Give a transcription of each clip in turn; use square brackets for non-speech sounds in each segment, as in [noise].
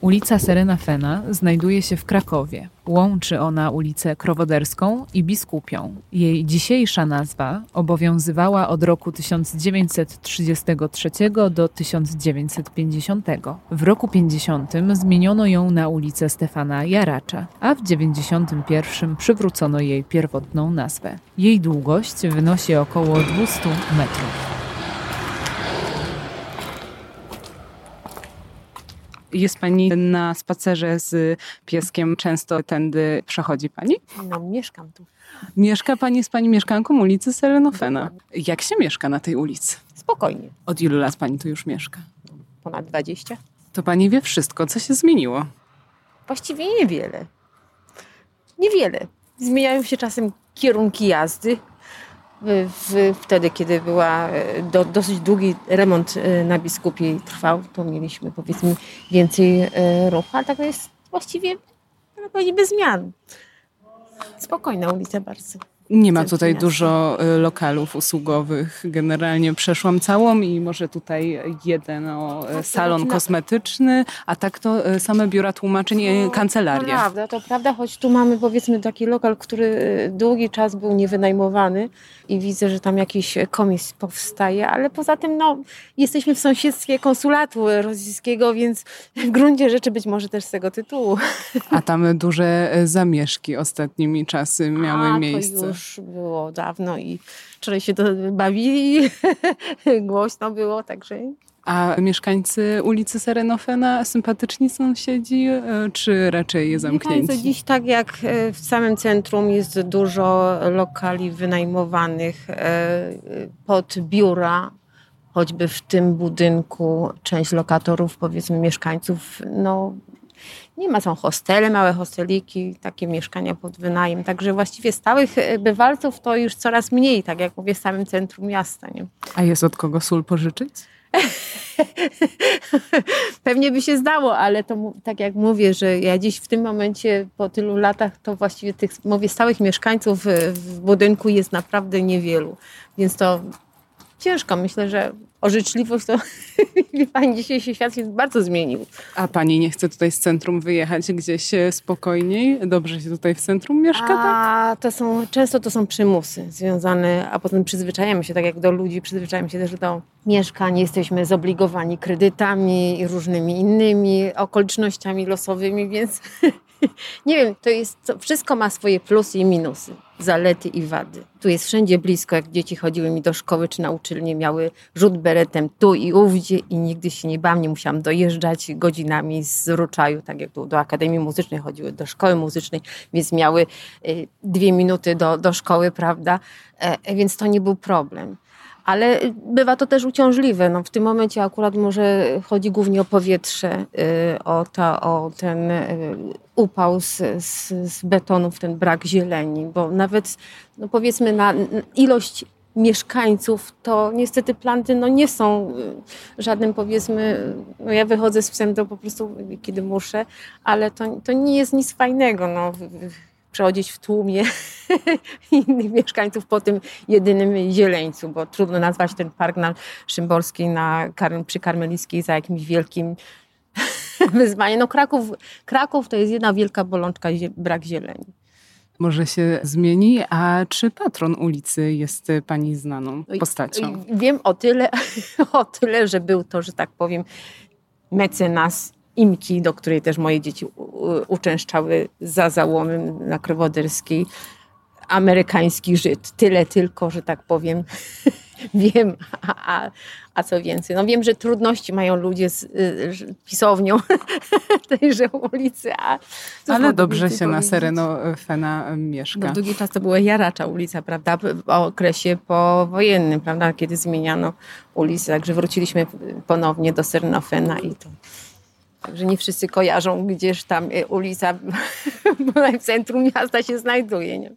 Ulica Serena Fena znajduje się w Krakowie. Łączy ona ulicę Krowoderską i Biskupią. Jej dzisiejsza nazwa obowiązywała od roku 1933 do 1950. W roku 50 zmieniono ją na ulicę Stefana Jaracza, a w 91 przywrócono jej pierwotną nazwę. Jej długość wynosi około 200 metrów. Jest Pani na spacerze z pieskiem, często tędy przechodzi Pani? No, mieszkam tu. Mieszka Pani z Pani mieszkanką ulicy Serenofena. Jak się mieszka na tej ulicy? Spokojnie. Od ilu lat Pani tu już mieszka? Ponad 20. To Pani wie wszystko, co się zmieniło. Właściwie niewiele. Niewiele. Zmieniają się czasem kierunki jazdy. W, wtedy, kiedy była e, do, dosyć długi remont e, na Biskupiej trwał, to mieliśmy powiedzmy więcej e, ruchu, ale tak jest właściwie no, bez zmian. Spokojna ulica bardzo. Nie ma tutaj dużo y, lokalów usługowych. Generalnie przeszłam całą i może tutaj jeden o, y, salon kosmetyczny, a tak to y, same biura tłumaczeń i no, kancelarie. To prawda, to prawda, choć tu mamy powiedzmy taki lokal, który długi czas był niewynajmowany i widzę, że tam jakiś komis powstaje, ale poza tym no, jesteśmy w sąsiedztwie konsulatu rosyjskiego, więc [laughs] w gruncie rzeczy być może też z tego tytułu. A tam duże zamieszki ostatnimi czasy miały a, miejsce już było dawno i wczoraj się to bawili, [laughs] głośno było, także... A mieszkańcy ulicy Serenofena sympatyczni sąsiedzi, e, czy raczej je zamknięci? Mieszkańcy dziś tak jak e, w samym centrum jest dużo lokali wynajmowanych e, pod biura, choćby w tym budynku część lokatorów, powiedzmy mieszkańców, no nie ma, są hostele, małe hosteliki, takie mieszkania pod wynajem. Także właściwie stałych e, bywalców to już coraz mniej, tak jak mówię, w samym centrum miasta. Nie? A jest od kogo sól pożyczyć? [laughs] Pewnie by się zdało, ale to tak jak mówię, że ja dziś w tym momencie po tylu latach to właściwie tych mówię, stałych mieszkańców w budynku jest naprawdę niewielu. Więc to ciężko. Myślę, że o życzliwość to [laughs] pani dzisiejszy świat się bardzo zmienił. A pani nie chce tutaj z centrum wyjechać gdzieś e, spokojniej? Dobrze się tutaj w centrum mieszka, tak? A to są, często to są przymusy związane, a potem przyzwyczajamy się, tak jak do ludzi, przyzwyczajamy się też do mieszkań, jesteśmy zobligowani kredytami i różnymi innymi okolicznościami losowymi, więc [laughs] nie wiem, to jest, wszystko ma swoje plusy i minusy, zalety i wady. Tu jest wszędzie blisko, jak dzieci chodziły mi do szkoły czy na uczelnię, miały rzut beretem tu i ówdzie i nigdy się nie bałam, nie musiałam dojeżdżać godzinami z Ruczaju, tak jak tu do Akademii Muzycznej chodziły, do szkoły muzycznej, więc miały y, dwie minuty do, do szkoły, prawda? E, więc to nie był problem ale bywa to też uciążliwe. No, w tym momencie akurat może chodzi głównie o powietrze, y, o, ta, o ten y, upał z, z, z betonów, ten brak zieleni, bo nawet no powiedzmy na ilość mieszkańców, to niestety planty no nie są y, żadnym powiedzmy, no ja wychodzę z psem po prostu kiedy muszę, ale to, to nie jest nic fajnego. No przechodzić w tłumie [laughs] innych mieszkańców po tym jedynym zieleńcu, bo trudno nazwać ten park na Szymborskiej na, przy Karmelickiej za jakimś wielkim [laughs] wyzwaniem. No Kraków, Kraków to jest jedna wielka bolączka, brak zieleni. Może się zmieni, a czy patron ulicy jest pani znaną postacią? Wiem o tyle, [laughs] o tyle, że był to, że tak powiem, mecenas Imki, do której też moje dzieci uczęszczały za załomem na Krowoderskiej. Amerykański Żyd. Tyle tylko, że tak powiem, [laughs] wiem, a, a, a, co więcej. No wiem, że trudności mają ludzie z y, pisownią [laughs] tejże ulicy. A Ale dobrze się na Sereno Fena mieszka. No, długi czas to była Jaracza ulica, prawda? W okresie powojennym, prawda? Kiedy zmieniano ulicę. Także wróciliśmy ponownie do Serenofena i to Także nie wszyscy kojarzą, gdzież tam e, ulica [laughs] w centrum miasta się znajduje. Nie?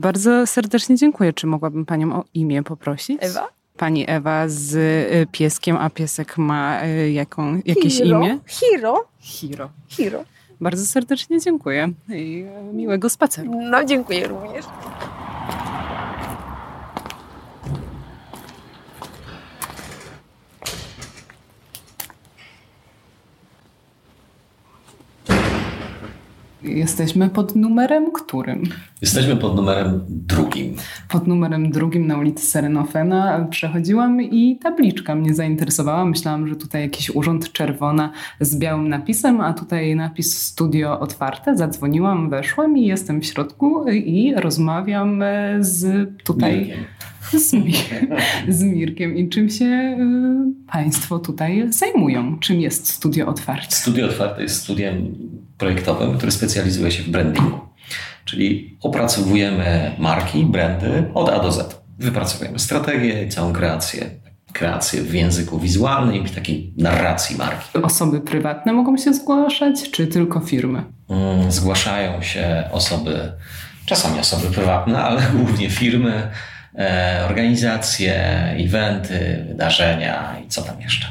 Bardzo serdecznie dziękuję. Czy mogłabym Panią o imię poprosić? Ewa? pani Ewa z y, pieskiem, a piesek ma y, jaką, jakieś Hiro. imię? Hiro. Hiro. Hiro. Bardzo serdecznie dziękuję i y, miłego spaceru. No dziękuję również. Jesteśmy pod numerem którym? Jesteśmy pod numerem drugim. Pod numerem drugim na ulicy Serenofena przechodziłam i tabliczka mnie zainteresowała. Myślałam, że tutaj jakiś urząd czerwona z białym napisem, a tutaj napis studio otwarte. Zadzwoniłam, weszłam i jestem w środku i rozmawiam e, z tutaj Mirkiem. z, Mi- [laughs] z Mirkiem. I czym się y, Państwo tutaj zajmują? Czym jest studio otwarte? Studio Otwarte jest studiem projektowym, który specjalizuje się w brandingu. Czyli opracowujemy marki, brandy od A do Z. Wypracowujemy strategię i całą kreację. Kreację w języku wizualnym i takiej narracji marki. Osoby prywatne mogą się zgłaszać, czy tylko firmy? Mm, Zgłaszają się osoby, czasami osoby prywatne, ale [laughs] głównie firmy, e, organizacje, eventy, wydarzenia i co tam jeszcze.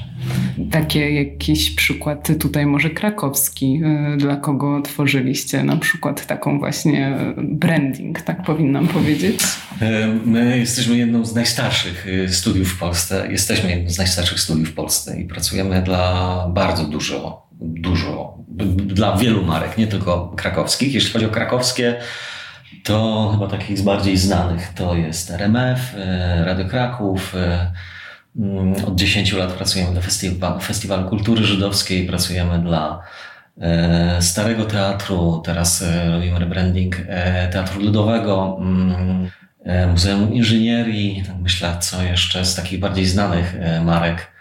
Takie jakiś przykład tutaj może krakowski, y, dla kogo tworzyliście na przykład taką właśnie branding, tak powinnam powiedzieć. E, My jesteśmy jedną z najstarszych y, studiów w Polsce. Jesteśmy jedną z najstarszych studiów w Polsce i pracujemy dla bardzo dużo, dużo, dla wielu marek, nie tylko krakowskich. Jeśli chodzi o krakowskie, to chyba takich z bardziej znanych to jest RMF, y, Radio Kraków. Mm, Od 10 lat pracujemy dla Festiwalu, Festiwalu Kultury Żydowskiej, pracujemy dla e, Starego Teatru, teraz e, robimy rebranding e, Teatru Ludowego, mm, Muzeum Inżynierii, tak myślę, co jeszcze z takich bardziej znanych marek.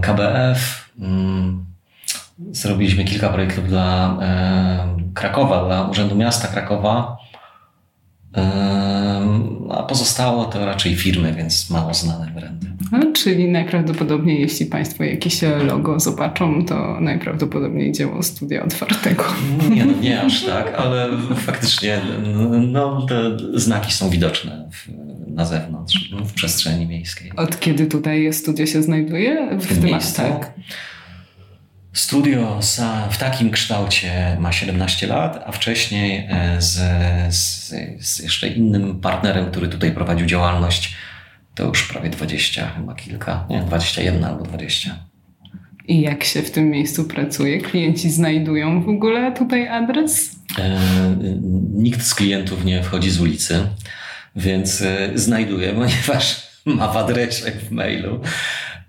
KBF. mm, Zrobiliśmy kilka projektów dla Krakowa, dla Urzędu Miasta Krakowa. A pozostało to raczej firmy, więc mało znane brandy. No, czyli najprawdopodobniej, jeśli Państwo jakieś logo zobaczą, to najprawdopodobniej dzieło studia otwartego. Nie, no nie aż tak, ale faktycznie no, te znaki są widoczne w, na zewnątrz, w przestrzeni miejskiej. Od kiedy tutaj studio się znajduje? W tym miejscu. Tak. Studio w takim kształcie ma 17 lat, a wcześniej e, z, z, z jeszcze innym partnerem, który tutaj prowadził działalność, to już prawie 20, chyba kilka, nie, 21 albo 20. I jak się w tym miejscu pracuje? Klienci znajdują w ogóle tutaj adres? E, Nikt z klientów nie wchodzi z ulicy, więc e, znajduje, [laughs] ponieważ ma w adresie w mailu.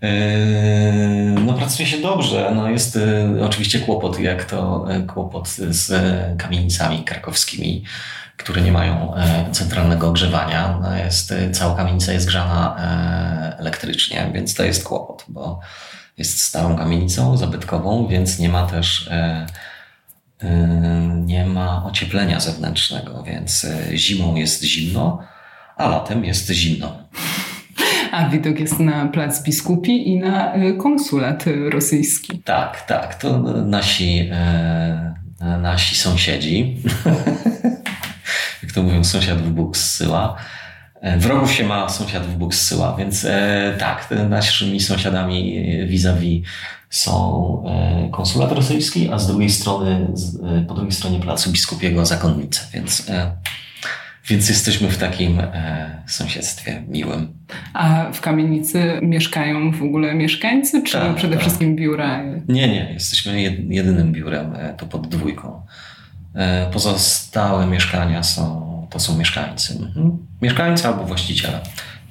E, No pracuje się dobrze. No jest e, oczywiście kłopot, jak to e, kłopot z kamienicami krakowskimi, które nie mają centralnego ogrzewania. No jest, cała kamienica jest grzana elektrycznie, więc to jest kłopot, bo jest starą kamienicą zabytkową, więc nie ma też nie ma ocieplenia zewnętrznego, więc zimą jest zimno, a latem jest zimno. A widok jest na plac Biskupi i na y, konsulat rosyjski. Tak, tak, to nasi, e, nasi sąsiedzi, [laughs] jak to mówią, sąsiadów Bóg zsyła. E, Wrogów się ma, sąsiadów Bóg zsyła, więc e, tak, naszymi sąsiadami e, vis-a-vis są e, konsulat rosyjski, a z drugiej strony, z, e, po drugiej stronie placu biskupiego zakonnice, więc, e, więc jesteśmy w takim e, sąsiedztwie miłym. A w kamienicy mieszkają w ogóle mieszkańcy, czy Tak, przede tak. wszystkim biura? Nie, nie, jesteśmy jed- jedynym biurem, e, to pod dwójką. E, Pozostałe mieszkania są, to są mieszkańcy. Mhm. Mieszkańcy albo właściciele.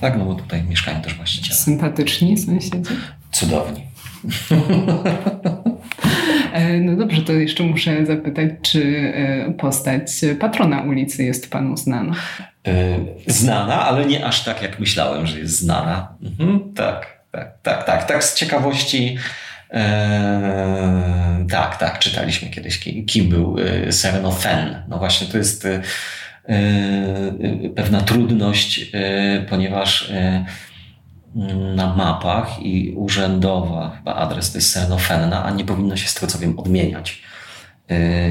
Tak, no bo tutaj mieszkają też właściciele. Sympatyczni sąsiedzi? Cudowni. [laughs] E, No dobrze, to jeszcze muszę zapytać, czy e, postać patrona ulicy jest panu znana? E, Znana, ale nie aż tak, jak myślałem, że jest znana. Mhm. Tak, tak, tak, tak. Tak z ciekawości. E, tak, tak, czytaliśmy kiedyś, ki- kim był e, Sereno Fen. No właśnie, to jest e, pewna trudność, e, ponieważ e, na mapach i urzędowa chyba adres to jest Sereno Fenna, a nie powinno się z tego co wiem odmieniać.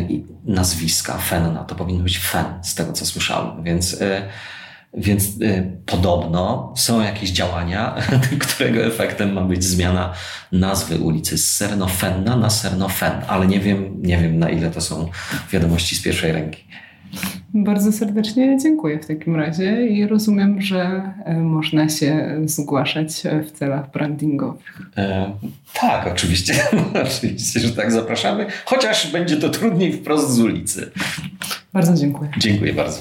I nazwiska Fenna to powinno być Fen, z tego co słyszałem, więc e, Więc y, podobno są jakieś działania, [laughs] którego efektem ma być zmiana nazwy ulicy z Sernofenna na Sernofen, ale nie wiem, nie wiem na ile to są wiadomości z pierwszej ręki. Bardzo serdecznie dziękuję w takim razie i rozumiem, że e, można się zgłaszać w celach brandingowych. E, tak, oczywiście. [laughs] oczywiście, że tak zapraszamy, chociaż będzie to trudniej wprost z ulicy. Bardzo dziękuję. Dziękuję bardzo.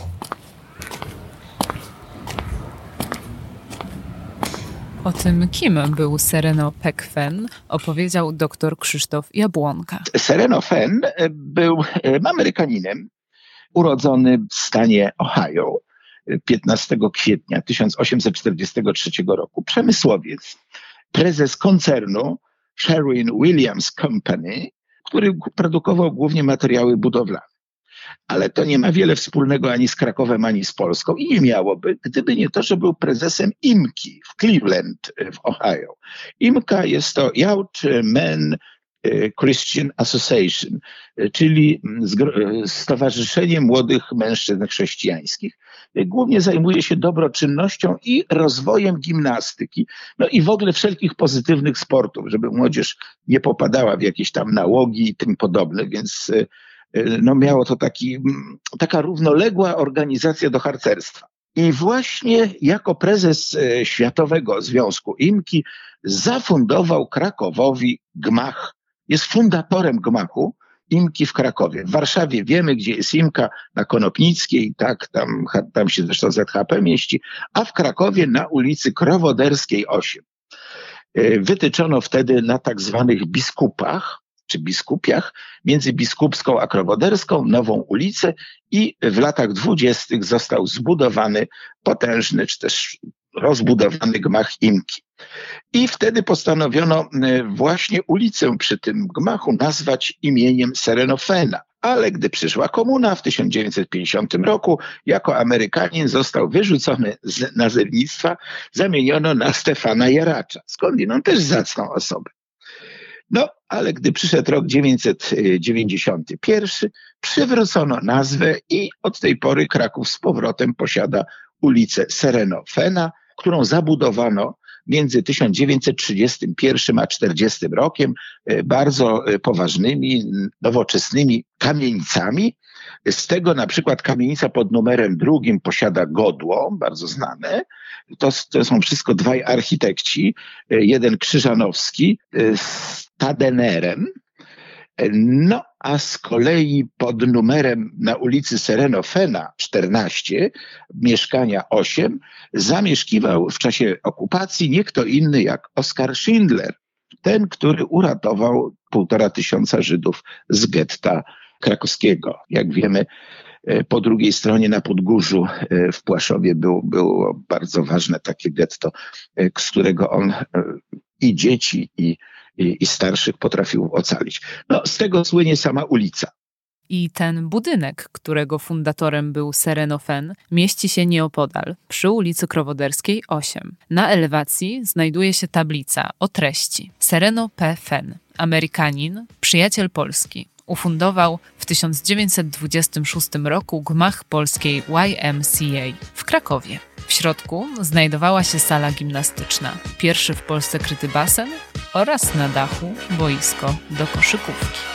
O tym, kim był Sereno Pekfen, opowiedział dr Krzysztof Jabłonka. Sereno Fen był Amerykaninem, urodzony w stanie Ohio 15 kwietnia 1843 roku. Przemysłowiec, prezes koncernu Sherwin Williams Company, który produkował głównie materiały budowlane. Ale to nie ma wiele wspólnego ani z Krakowem, ani z Polską i nie miałoby, gdyby nie to, że był prezesem IMKI w Cleveland w Ohio. IMKA jest to Yacht Men Christian Association, e, czyli e, Stowarzyszenie Młodych Mężczyzn Chrześcijańskich. Głównie zajmuje się dobroczynnością i rozwojem gimnastyki, no i w ogóle wszelkich pozytywnych sportów, żeby młodzież nie popadała w jakieś tam nałogi i tym podobne, więc no miało to taki, taka równoległa organizacja do harcerstwa. I właśnie jako prezes Światowego Związku IMKI zafundował Krakowowi gmach jest fundatorem gmachu Imki w Krakowie. W Warszawie wiemy, gdzie jest Imka, na Konopnickiej, tak, tam, tam się zresztą ZHP mieści, a w Krakowie na ulicy Krowoderskiej 8. E, wytyczono wtedy na tak zwanych biskupach, czy biskupiach, między biskupską a krowoderską, nową ulicę i w latach dwudziestych został zbudowany potężny, czy też rozbudowany gmach Imki. I wtedy postanowiono e, właśnie ulicę przy tym gmachu nazwać imieniem Serenofena. Ale gdy przyszła komuna w 1950 roku, jako Amerykanin został wyrzucony z nazewnictwa, zamieniono na Stefana Jaracza, skądinąd też zacną osobę. No, ale gdy przyszedł rok 991, przywrócono nazwę i od tej pory Kraków z powrotem posiada ulicę Serenofena, którą zabudowano między 1931 a 40 rokiem e, bardzo e, poważnymi, nowoczesnymi kamienicami. Z tego na przykład kamienica pod numerem drugim posiada godło, bardzo znane. To, to są wszystko dwaj architekci. E, jeden Krzyżanowski z Tadenerem, no, a z kolei pod numerem na ulicy Serenofena 14, mieszkania 8, zamieszkiwał w czasie okupacji nie kto inny jak Oskar Schindler, ten, który uratował półtora tysiąca Żydów z getta krakowskiego. Jak wiemy, e, po drugiej stronie na Podgórzu e, w Płaszowie było, było bardzo ważne takie getto, e, z którego on i dzieci, i i, i starszych potrafił ocalić. No, z tego słynie sama ulica. I ten budynek, którego fundatorem był Serenofen, mieści się nieopodal, przy ulicy Krowoderskiej 8. Na elewacji znajduje się tablica o treści Sereno P. Fen, Amerykanin, przyjaciel Polski. Ufundował w 1926 roku gmach polskiej YMCA w Krakowie. W środku znajdowała się sala gimnastyczna, pierwszy w Polsce kryty basen oraz na dachu boisko do koszykówki.